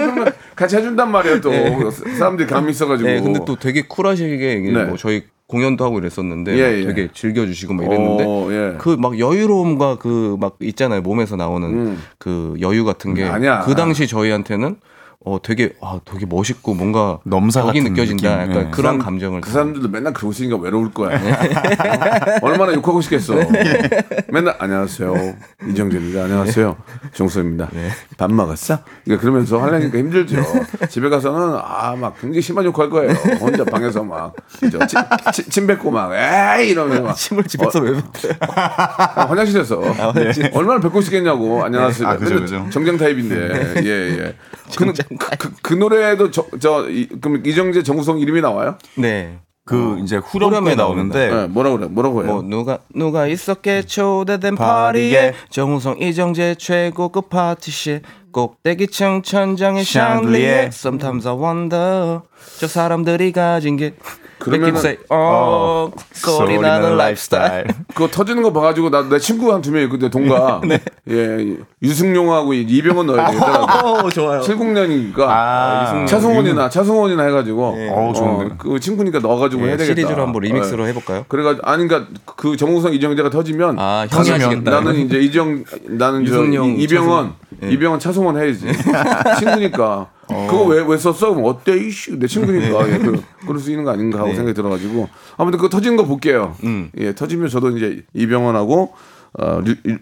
같이 해준단 말이야 또. 사람들이 감이 있어가지고. 네, 근데 또 되게 쿨하시게 네. 뭐 저희 공연도 하고 이랬었는데 예, 막 예. 되게 즐겨주시고 막 이랬는데 어, 예. 그막 여유로움과 그 막 있잖아요 몸에서 나오는 그 여유 같은 게 음. 그 당시 저희한테는 어 되게 아 되게 멋있고 뭔가 넘사 같은 느껴진다 느낌. 약간 예. 그런 사람- 감정을 그 사람들도 맨날 그러고 있으니까 외로울 거야. 어? 얼마나 욕하고 싶겠어. 맨날 안녕하세요. 이정재입니다. 안녕하세요. 정수입니다. 밥 먹었어? 그러니까 그러면서 하려니까 힘들죠. 집에 가서는 아 막 굉장히 심한 욕할 거예요. 혼자 방에서 막 그죠? 침, 침, 침 뱉고 막 에이 이러면서 막 침을 집에서 왜 뱉어요? 아, 화장실에서 얼마나 뵙고 싶겠냐고 안녕하세요. 아, 그죠, 그죠. 정장 타입인데 예 예. 그, 그, 그 노래도 저, 저 이, 그럼 이정재 정우성 이름이 나와요? 네. 그 이제 후렴에 나오는데 네, 뭐라 그래? 뭐라고 해요? 뭐 누가 누가 있었게 초대된 파리에 정우성 이정재 최고급 파티시 꼭대기층 천장의 샹들리에. 샹들리에 Sometimes I wonder 저 사람들이 가진 게 느낌 say 어, 소리 나는 라이프스타일 그거 터지는 거 봐가지고 나 내 친구 한 두 명 있거든 동가. 예, 유승용하고 이병헌 넣어야 되겠더라고. 어 좋아요 70년이니까 아, 차승원이나 차승원이나 해가지고. 어우, 좋은데. 어, 그 친구니까 넣어가지고 해야 예, 되겠다. 시리즈로 한번 리믹스로 예. 해볼까요? 그래가지고 아니 그러니까 그 정우성 이정재가 터지면 아 형이 하시겠다 나는 이제 이정 나는 저 유승용, 이- 이병헌 차승원. 예. 이병헌 차승원 해야지 친구니까 그거 왜 왜 썼어? 그럼 어때 이씨 내 친구니까 예, 그, 그럴 수 있는 거 아닌가 하고 생각이 들어가지고 아무튼 그거 터진 거 볼게요. 음. 예 터지면 저도 이제 이병헌하고 어, 류, 류-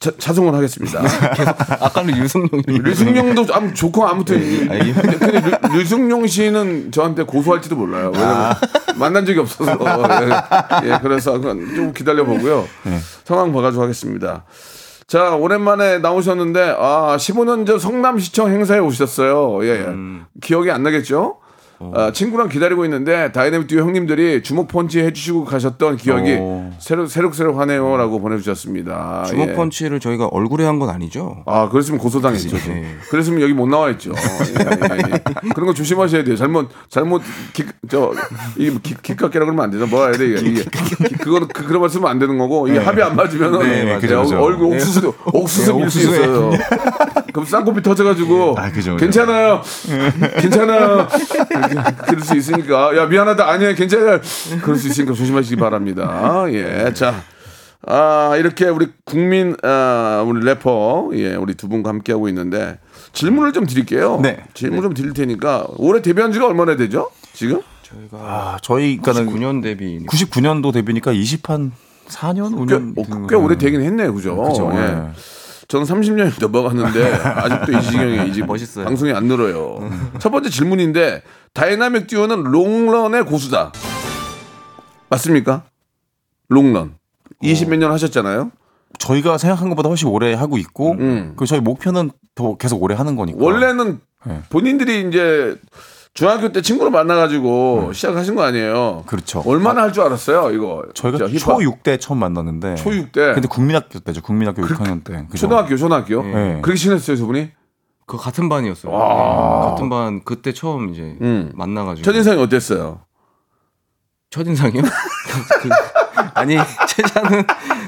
차, 차승원 하겠습니다. 아까는 유승용이 류승용도 아무 좋고 아무튼 근데, 근데 류, 류승용 씨는 저한테 고소할지도 몰라요. 왜냐면 만난 적이 없어서 예, 예, 그래서 좀 기다려 보고요. 상황 봐가지고 하겠습니다. 자 오랜만에 나오셨는데 아 15년 전 성남시청 행사에 오셨어요. 예, 예. 기억이 안 나겠죠? 아, 친구랑 기다리고 있는데 다이내믹 듀오 형님들이 주먹 펀치 해주시고 가셨던 기억이 오. 새록 새록새록 하네요라고 보내주셨습니다. 주먹 예. 펀치를 저희가 얼굴에 한 건 아니죠 아, 그랬으면 고소당했죠. 네. 그랬으면 여기 못 나와 있죠. 예, 예, 예. 그런 거 조심하셔야 돼요. 잘못, 잘못, 기, 저, 이게 기, 기깎이라 그러면 안 되죠. 뭐라 해야 돼, 이게. 이게 기- 그거는, 그, 그런 말 쓰면 안 되는 거고, 이게 합이 안 맞으면은, 네, 맞아요, 그냥 그죠. 얼굴 옥수수, 옥수수 네, 밀 수. 있어요. 그럼 쌍코피 터져가지고, 아, 그죠, 그죠. 괜찮아요. 괜찮아요. 그럴 수 있으니까, 야, 미안하다. 아니야, 괜찮아요. 그럴 수 있으니까 조심하시기 바랍니다. 예, 자. 아, 이렇게 우리 국민, 아, 우리 래퍼, 예, 우리 두 분과 함께하고 있는데, 질문을 좀 드릴게요. 네. 질문 좀 드릴 테니까, 올해 데뷔한 지가 얼마나 되죠? 지금? 저희가 아, 저희가는 9년 데뷔 99년도 데뷔니까 20한 4년 5년 꽤, 어, 꽤 오래 되긴 했네요. 그죠? 그죠, 예. 예. 저는 30년이 넘어갔는데, 아직도 이 지경에 이제 멋있어요. 방송이 안 늘어요. 첫 번째 질문인데, 다이나믹 듀오는 롱런의 고수다. 맞습니까? 롱런. 20몇 년 하셨잖아요. 저희가 생각한 것보다 훨씬 오래 하고 있고 음. 그 저희 목표는 더 계속 오래 하는 거니까 원래는 네. 본인들이 이제 중학교 때 친구를 만나가지고 시작하신 거 아니에요. 그렇죠. 얼마나 할 줄 알았어요, 이거? 저희가 진짜 힙합. 초6 때 처음 만났는데 초6 때? 근데 국민학교 때죠 국민학교 6학년 때 그죠? 초등학교, 초등학교. 네. 그렇게 친했어요, 두 분이? 그 같은 반이었어요 네, 같은 반 그때 처음 이제 음. 만나가지고 첫인상이 어땠어요? 첫인상이요? 그, 아니 최자는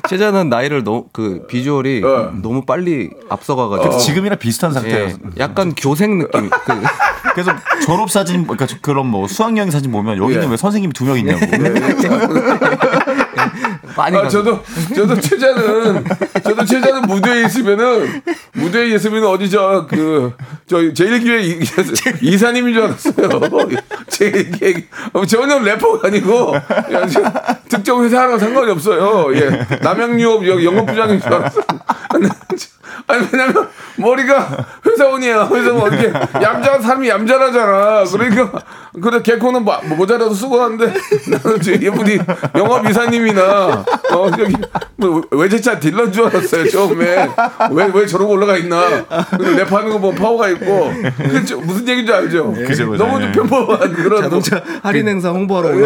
최자는 나이를 너무 그 비주얼이 어. 너무 빨리 앞서가가지고 그래서 지금이랑 비슷한 예, 상태여서 약간 교생 느낌. 그, 그래서 졸업 사진 그러니까 그런 뭐 수학여행 사진 보면 여기는 예. 왜 선생님이 두 명 있냐고 많이 아, 가. 저도, 저도 최자는, 저도 최자는 무대에 있으면은, 무대에 있으면 어디 저, 그, 저, 제1기회 이, 이사님인 줄 알았어요. 제1기회, 어, 전혀 래퍼가 아니고, 특정 회사 하나랑 상관이 없어요. 예. 남양유업 여기 영업 부장인 줄 알았어요. 아니, 왜냐면, 머리가 회사원이야. 회사원. 이렇게 얌전한 사람이 얌전하잖아. 그러니까, 그래, 개코는 뭐, 모자라도 쓰고 하는데, 나는 저 이분이 영업 이사님이나, 어, 여기, 뭐, 외제차 딜러인 줄 알았어요, 처음에. 왜, 왜 저러고 올라가 있나. 근데 랩하는 거 보면 파워가 있고, 저- 무슨 얘기인지 알죠? 그죠, 그죠. 너무 좀 예. 평범한 그런. 자동차 할인 행사 홍보하러 예,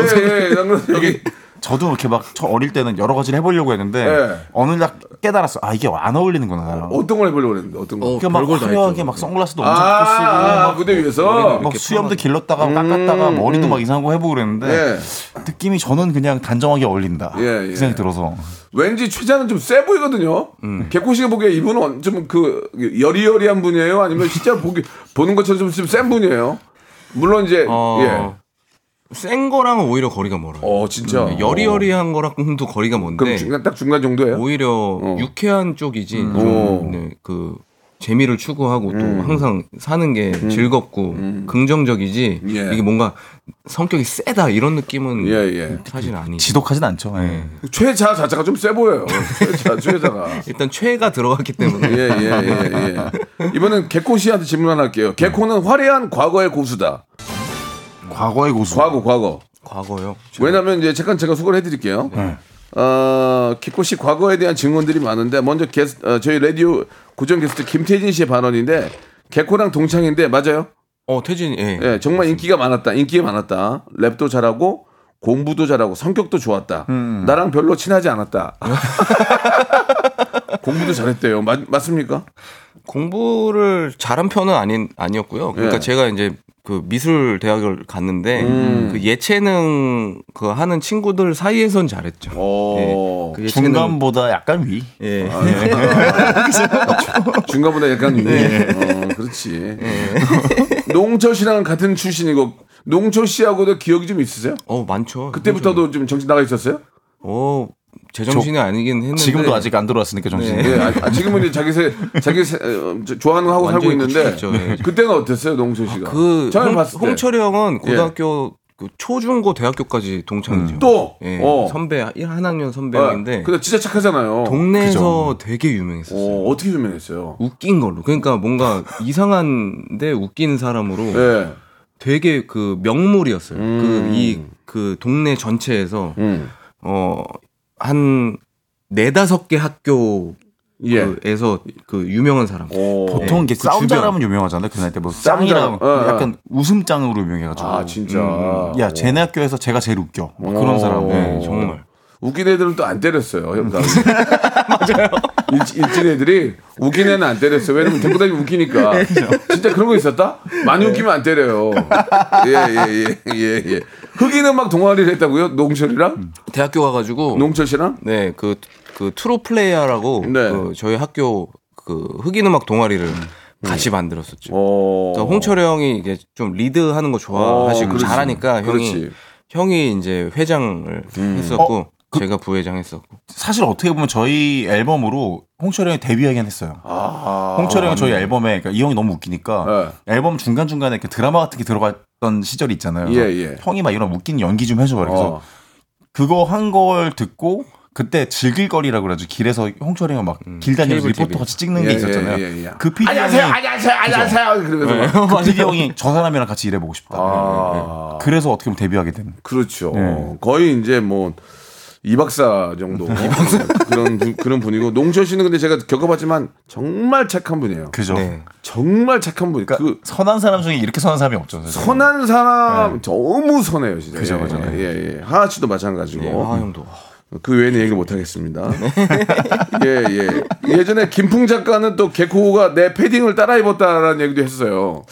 예, 난 그래서 여기. 저도 이렇게 막저 어릴 때는 여러 가지를 해보려고 했는데 예. 어느 날 깨달았어 아 이게 안 어울리는구나 어 떤 걸 해보려고 그랬는데, 어떤 거. 어, 그러니까 막 화려하게. 막 선글라스도 아, 엄청 크고 쓰고 아, 막, 무대 위에서. 막 수염도 길렀다가 깎았다가 머리도 막 이상한 거 해보고 그랬는데 예. 느낌이 저는 그냥 단정하게 어울린다 예, 예. 그 생각이 들어서 왠지 최자는 좀 세 보이거든요. 개코 씨가 보기에 이분은 좀 그 여리여리한 분이에요? 아니면 진짜 보기 보는 것처럼 좀센 분이에요? 물론 이제 어, 예. 센 거랑은 오히려 거리가 멀어요. 어 진짜. 네, 여리여리한 거랑도 거리가 먼데 그럼 중간 딱 중간 정도예요? 오히려 어. 유쾌한 쪽이지 어. 좀 네, 그 재미를 추구하고 또 음. 항상 사는 게 즐겁고 긍정적이지 예. 이게 뭔가 성격이 세다 이런 느낌은 예, 예. 사실 아니죠. 지독하진 않죠. 예. 최자 자체가 좀 세 보여요. 최자 최자가. 일단 최가 들어갔기 때문에 예, 예, 예, 예. 이번엔 개코 씨한테 질문 하나 할게요. 개코는 화려한 과거의 고수다. 과거의 고수. 과거, 과거. 과거요. 왜냐면 이제 잠깐 제가 소개를 해드릴게요. 어, 개코 씨 과거에 대한 증언들이 많은데 먼저 게스, 어, 저희 라디오 고정 게스트 김태진 씨의 발언인데 개코랑 동창인데 맞아요? 어 태진 예. 예, 정말 인기가 많았다. 인기가 많았다. 랩도 잘하고 공부도 잘하고 성격도 좋았다. 나랑 별로 친하지 않았다. 공부도 잘했대요. 맞, 맞습니까? 공부를 잘한 편은 아닌 아니었고요. 그러니까 예. 제가 이제 그 미술 대학을 갔는데 음. 그 예체능 그 하는 친구들 사이에선 잘했죠. 어, 그 예체능- 중간보다 약간 위. 예. 중간보다 약간 위에. 어, 그렇지. 농철 씨랑 같은 출신이고 농철 씨하고도 기억이 좀 있으세요? 어 많죠. 그때부터도 좀 정신 나가 있었어요? 어 제정신이 아니긴 했는데 지금도 아직 안 들어왔으니까 정신이. 네. 예, 아, 아, 지금은 이제 자기 세, 자기 세, 어, 저- 좋아하는 거 하고 살고 있는데 예. 그때는 어땠어요, 농철 씨가? 그 처음에 홍, 봤을 때. 홍철이 형은 고등학교 그 초중고 대학교까지 동창이죠. 또? 예, 어. 선배 한 학년 선배 아, 근데 진짜 착하잖아요. 동네에서 되게 유명했었어요. 어, 어떻게 유명했어요? 웃긴 걸로. 그러니까 뭔가 이상한데 웃긴 사람으로 예. 되게 그 명물이었어요. 음. 그이그 동네 전체에서 음. 어 한 네다섯 개 학교 에서 예. 그 유명한 사람. 오. 보통 이게 그 싸움 주변. 잘하면 유명하잖아요. 그 나이 때뭐 짱이랑 잘- 어, 어. 약간 웃음짱으로 유명해가지고. 아, 진짜. 음, 야, 쟤네 학교에서 제가 제일 웃겨. 뭐 그런 오. 사람. 네, 네, 정말. 웃긴 애들은 또 안 때렸어요. 형, 나. 맞아요. 일, 일진 애들이 웃긴 애는 안 때렸어요. 왜냐면 데리고 다니면 웃기니까. 진짜 그런 거 있었다? 많이 웃기면 안 때려요. 예, 예, 예, 예, 예. 흑인 음악 동아리를 했다고요? 홍철이랑? 대학교 가가지고 홍철 씨랑? 네, 그, 그 True Player라고 네. 그 저희 학교 그 흑인 음악 동아리를 같이 만들었었죠. 어. 그래서 홍철이 형이 이게 좀 리드하는 거 좋아하시고 어. 잘하니까 형이 그렇지. 형이 이제 회장을 했었고 제가 부회장 했었고. 사실 어떻게 보면 저희 앨범으로 홍철이 형이 데뷔하긴 했어요. 아. 홍철이 형이 저희 앨범에 그러니까 이 형이 너무 웃기니까 앨범 중간 중간에 이렇게 드라마 같은 게 들어갔던 시절이 있잖아요. 예, 예. 형이 막 이런 웃긴 연기 좀 해줘봐. 그래서 어. 그거 한 걸 듣고 그때 즐길거리라고 그러죠. 길에서 홍철이 형이 막길 다니면서 케이블 리포터. 같이 찍는 게 예, 있었잖아요. 예, 예, 예. 그 PD 안녕하세요, 형이 안녕하세요, 안녕하세요. 그러면서. 막. 그 PD 형이 저 사람이랑 같이 일해보고 싶다. 아. 그래서 어떻게 보면 데뷔하게 된. 그렇죠. 네. 거의 이제 뭐 이 박사 정도 그런 분, 그런 분이고 농철 씨는 근데 제가 겪어봤지만 정말 착한 분이에요. 그죠. 네. 정말 착한 분. 그러니까 그 선한 사람 중에 이렇게 선한 사람이 없죠. 사실. 선한 사람 너무 선해요, 진짜. 그죠, 예, 그죠. 예, 예. 하하 씨도 마찬가지고. 예, 화 형도. 그 외에는 얘기 못 하겠습니다. 예, 예. 예전에 김풍 작가는 또 개코가 내 패딩을 따라 입었다라는 얘기도 했어요.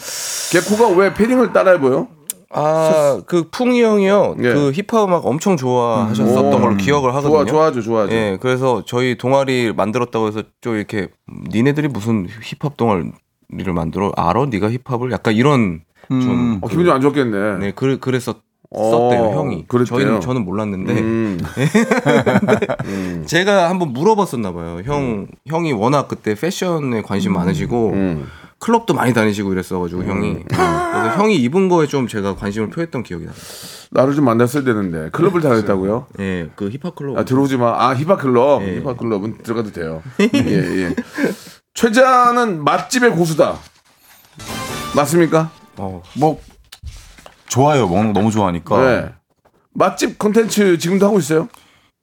개코가 왜 패딩을 따라 입어요? 아, 그 풍이 형이요. 예. 그 힙합 음악 엄청 좋아하셨었던 오. 걸로 기억을 하거든요. 좋아, 좋아하죠, 좋아하죠. 예, 그래서 저희 동아리 만들었다고 해서 좀 이렇게 니네들이 무슨 힙합 동아리를 만들어 알아? 네가 힙합을 약간 이런 좀 어, 기분이 안 좋겠네. 네, 그 그래서 어, 썼대요 형이. 그랬대요. 저희는 저는 몰랐는데 음. 제가 한번 물어봤었나 봐요. 형 형이 워낙 그때 패션에 관심 많으시고 음. 클럽도 많이 다니시고 이랬어가지고 형이 그래서 형이 입은 거에 좀 제가 관심을 표했던 기억이 나요. 나를 좀 만났어야 되는데 클럽을 다녔다고요? 예, 그 힙합 클럽. 아 들어오지 마. 아 힙합 클럽. 예. 힙합 클럽은 들어가도 돼요. 예 예. 최자는 맛집의 고수다. 맞습니까? 어, 뭐 좋아요. 먹는 거 너무 좋아하니까. 네. 맛집 컨텐츠 지금도 하고 있어요?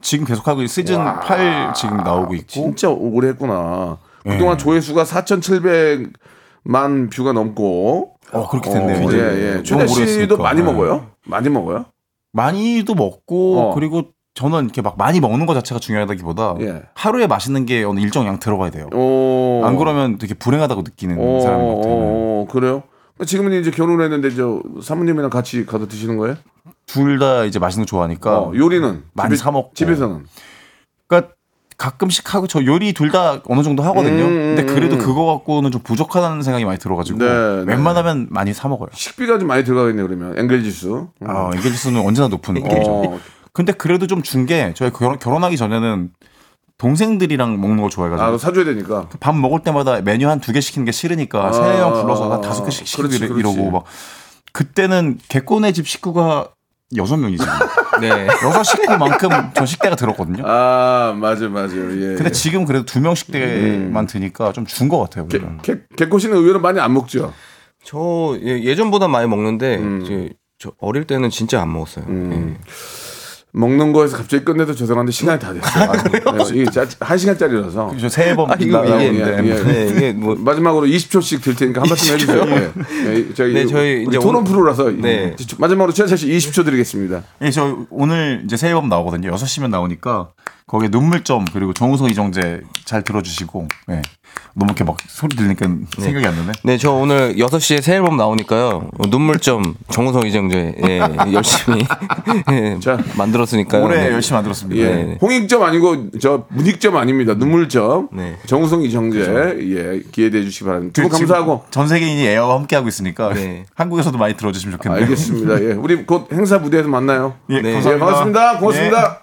지금 계속하고 있- 시즌 8 지금 나오고 있고. 진짜 오래 했구나. 네. 그동안 조회수가 4,700 만 뷰가 넘고. 어 그렇게 됐네요. 어. 예, 예. 최자 오래 씨도. 많이 네. 먹어요? 많이 먹어요? 많이도 먹고 어. 그리고 저는 이렇게 막 많이 먹는 것 자체가 중요하다기보다 예. 하루에 맛있는 게 어느 일정 양 들어가야 돼요. 어. 안 그러면 되게 불행하다고 느끼는 어, 사람인 것 같아요. 어, 어, 그래요? 지금은 이제 결혼했는데 저 사모님이랑 같이 가서 드시는 거예요? 둘 다 이제 맛있는 거 좋아하니까 어, 요리는 많이 집에- 사 먹고. 집에서는 가끔씩 하고 저 요리 둘 다 어느 정도 하거든요. 음, 근데 그래도 그거 갖고는 좀 부족하다는 생각이 많이 들어가지고 네, 네. 웬만하면 많이 사 먹어요. 식비가 좀 많이 들어가겠네 그러면 엥겔 지수. 아, 엔겔지수는 언제나 높은 느낌이죠. 어, 근데 그래도 좀 준 게 저희 결혼, 결혼하기 전에는 동생들이랑 먹는 걸 좋아해가지고 아, 사줘야 되니까. 밥 먹을 때마다 메뉴 한 두 개 시키는 게 싫으니까 세명 불러서 한 다섯 개씩 시키고 그렇지, 이러- 그렇지. 이러고 막 그때는 개꼬네 집 식구가 여섯 명이지 네. 여섯 식구만큼 전 식대가 들었거든요. 아, 맞아, 맞아. 예. 근데 지금 그래도 두 명 식대만 드니까 좀 준 것 같아요. 개, 오히려. 개, 개코 씨는 의외로 많이 안 먹죠. 저 예, 예전보다 많이 먹는데 음. 이제 저 어릴 때는 진짜 안 먹었어요. 예. 먹는 거에서 갑자기 끝내도 죄송한데 시간이 다 됐어요. 아, 예, 이게 짜- 한 시간짜리라서. 저새 앨범 아, 이거 나- 이게- 예, 예. 네, 뭐 마지막으로 20초씩 들 테니까 한 말씀 해주세요. 예. 예, 저희, 네, 저희 이제 토론 오늘- 프로라서 네. 마지막으로 최하철 씨 20초 드리겠습니다. 예, 저 오늘 이제 새 앨범 나오거든요. 6시면 나오니까 거기에 눈물점 그리고 정우성 이정재 잘 들어주시고 예. 너무 이렇게 막 소리 들리니까 생각이 안 나네. 네, 저 오늘 6시에 새 앨범 나오니까요. 어, 눈물점 정우성 이정재 예, 열심히 예, 자, 만들었으니까요. 올해 네. 열심히 만들었습니다. 예. 네. 홍익점 아니고 저 문익점 아닙니다. 눈물점. 네. 정우성 이정재 예 기회 내 주시기 바랍니다. 두분 지금 감사하고 전 세계인이 에어와 함께 하고 있으니까 네. 한국에서도 많이 들어 주시면 좋겠네요. 알겠습니다. 예. 우리 곧 행사 무대에서 만나요. 예, 네. 예, 감사합니다. 반갑습니다. 고맙습니다.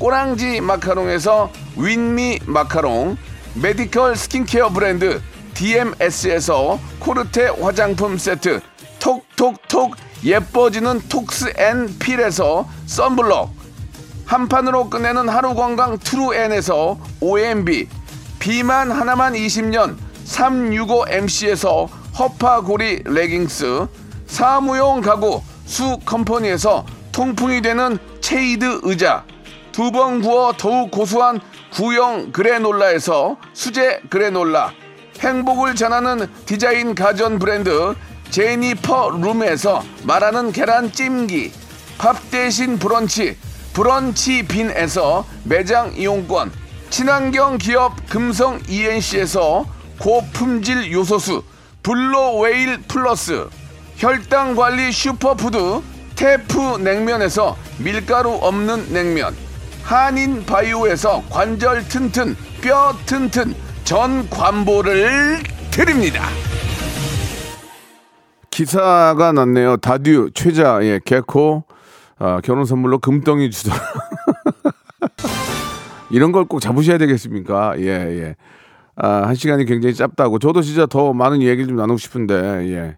꼬랑지 마카롱에서 윈미 마카롱 메디컬 스킨케어 브랜드 DMS에서 코르테 화장품 세트 톡톡톡 예뻐지는 톡스 앤 필에서 썬블럭 한 판으로 끝내는 하루 건강 트루엔에서 OMB 비만 하나만 20년 365MC에서 허파고리 레깅스 사무용 가구 수 컴퍼니에서 통풍이 되는 체이드 의자 두 번 구워 더욱 고소한 구형 그래놀라에서 수제 그래놀라 행복을 전하는 디자인 가전 브랜드 제니퍼 룸에서 말하는 계란 찜기 밥 대신 브런치 브런치 빈에서 매장 이용권 친환경 기업 금성 ENC에서 고품질 요소수 블로웨일 플러스 혈당 관리 슈퍼푸드 테프 냉면에서 밀가루 없는 냉면 한인 바이오에서 관절 튼튼 뼈 튼튼 전 관보를 드립니다. 기사가 났네요. 다듀 최자 예 개코 아, 결혼 선물로 금덩이 주더라. 이런 걸 꼭 잡으셔야 되겠습니까? 예 예. 아, 한 시간이 굉장히 짧다고 저도 진짜 더 많은 얘기를 좀 나누고 싶은데 예.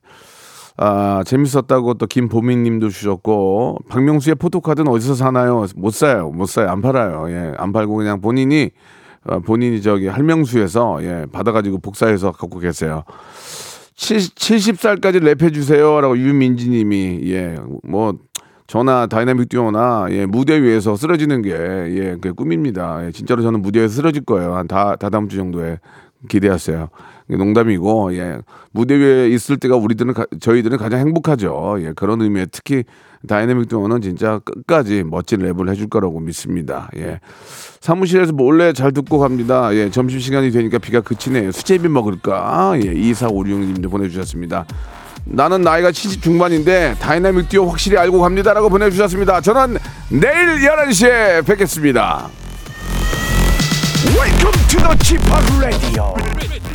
아, 재밌었다고 또 김보민 님도 주셨고, 박명수의 포토카드는 어디서 사나요? 못 사요. 못 사요. 안 팔아요. 예. 안 팔고 그냥 본인이, 어, 본인이 저기 할명수에서, 예, 받아가지고 복사해서 갖고 계세요. 70, 살까지 랩해주세요. 라고 유민지 님이, 예, 뭐, 저나 다이나믹 듀오나, 예, 무대 위에서 쓰러지는 게, 예, 그 꿈입니다. 예, 진짜로 저는 무대에서 쓰러질 거예요. 한 다, 다다음 주 정도에 기대하세요. 농담이고 예. 무대 위에 있을 때가 우리들은 가- 저희들은 가장 행복하죠. 예 그런 의미에 특히 다이내믹 듀오는 진짜 끝까지 멋진 랩을 해줄 거라고 믿습니다. 예. 사무실에서 몰래 잘 듣고 갑니다. 예 점심 시간이 되니까 비가 그치네요 수제비 먹을까? 예 2456님도 보내주셨습니다. 나는 나이가 70 중반인데 다이내믹 듀오 확실히 알고 갑니다라고 보내주셨습니다. 저는 내일 11시에 뵙겠습니다. Welcome to the Chip Radio.